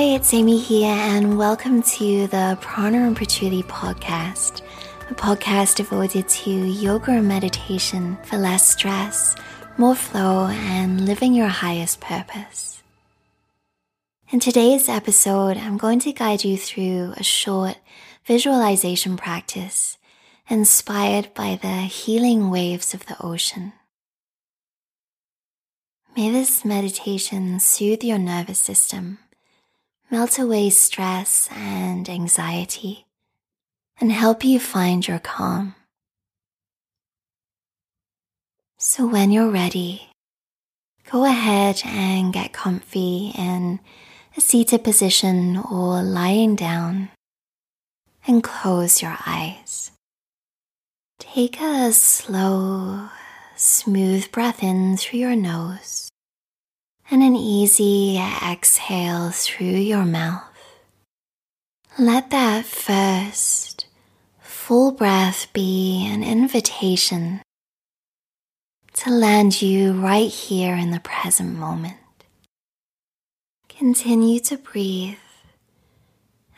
Hi, it's Amy here, and welcome to the Prana and Patchouli podcast, a podcast devoted to yoga and meditation for less stress, more flow, and living your highest purpose. In today's episode, I'm going to guide you through a short visualization practice inspired by the healing waves of the ocean. May this meditation soothe your nervous system melt away stress and anxiety, and help you find your calm. So when you're ready, go ahead and get comfy in a seated position or lying down and close your eyes. Take a slow, smooth breath in through your nose and an easy exhale through your mouth. Let that first full breath be an invitation to land you right here in the present moment. Continue to breathe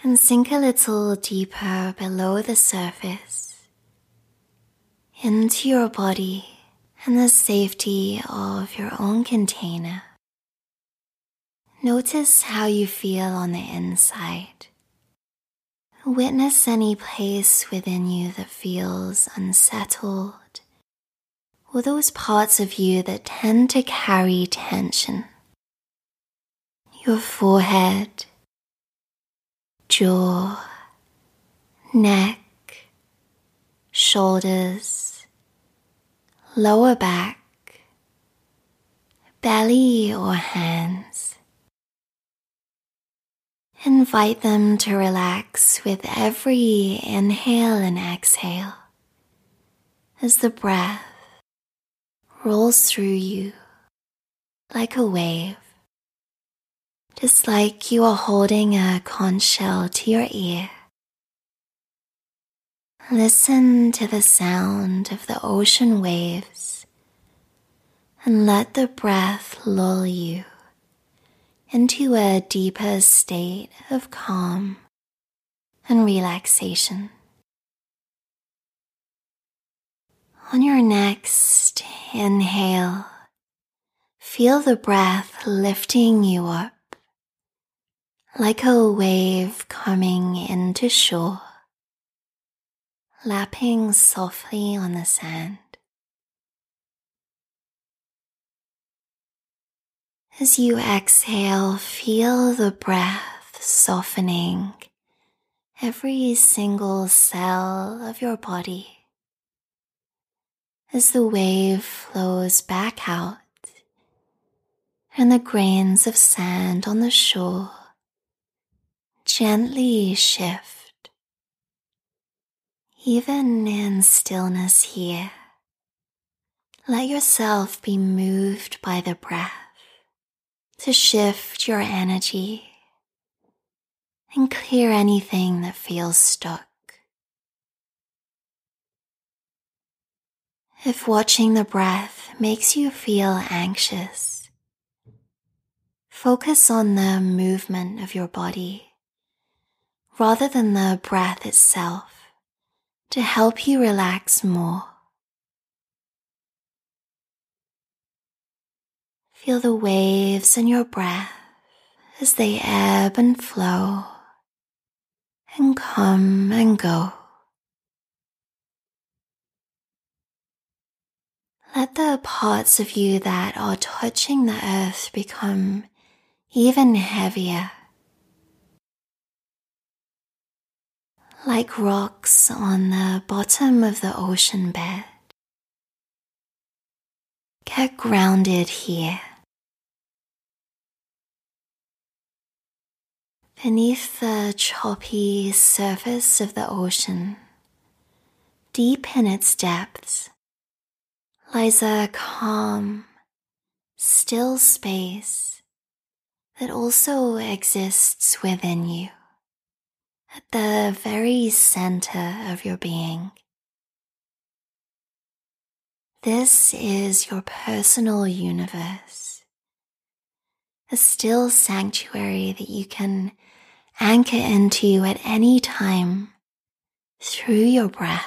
and sink a little deeper below the surface into your body and the safety of your own container. Notice how you feel on the inside. Witness any place within you that feels unsettled, or those parts of you that tend to carry tension. Your forehead, jaw, neck, shoulders, lower back, belly or hands. Invite them to relax with every inhale and exhale as the breath rolls through you like a wave, just like you are holding a conch shell to your ear. Listen to the sound of the ocean waves and let the breath lull you into a deeper state of calm and relaxation. On your next inhale, feel the breath lifting you up like a wave coming into shore, lapping softly on the sand. As you exhale, feel the breath softening. Every single cell of your body. As the wave flows back out. And the grains of sand on the shore gently shift. Even in stillness here, let yourself be moved by the breath to shift your energy and clear anything that feels stuck. If watching the breath makes you feel anxious, focus on the movement of your body rather than the breath itself to help you relax more. Feel the waves in your breath as they ebb and flow and come and go. Let the parts of you that are touching the earth become even heavier. Like rocks on the bottom of the ocean bed. Get grounded here. Beneath the choppy surface of the ocean, deep in its depths, lies a calm, still space that also exists within you, at the very center of your being. This is your personal universe a still sanctuary that you can anchor into at any time through your breath.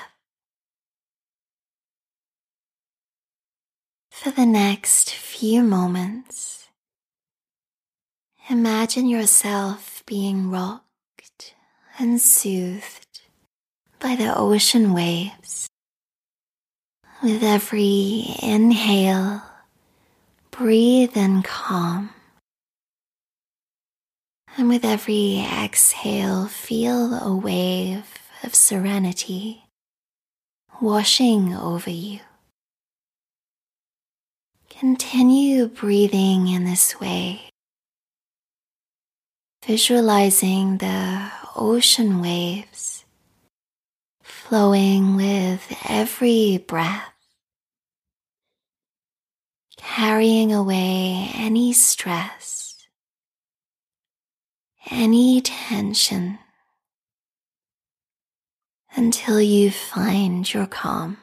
For the next few moments, imagine yourself being rocked and soothed by the ocean waves. With every inhale, breathe in calm. And with every exhale, feel a wave of serenity washing over you. Continue breathing in this way, visualizing the ocean waves flowing with every breath, carrying away any stress any tension until you find your calm.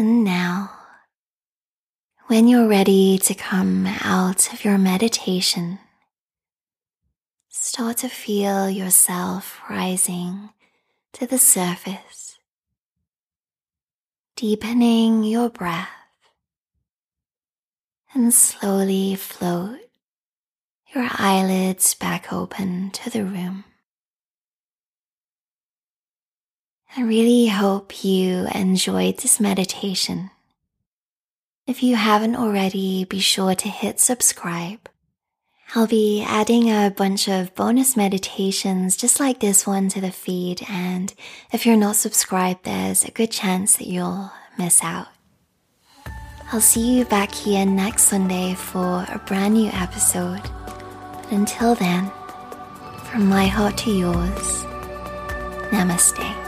And now, when you're ready to come out of your meditation, start to feel yourself rising to the surface, deepening your breath, and slowly float your eyelids back open to the room. I really hope you enjoyed this meditation. If you haven't already, be sure to hit subscribe. I'll be adding a bunch of bonus meditations just like this one to the feed, and if you're not subscribed, there's a good chance that you'll miss out. I'll see you back here next Sunday for a brand new episode. But until then, from my heart to yours, namaste.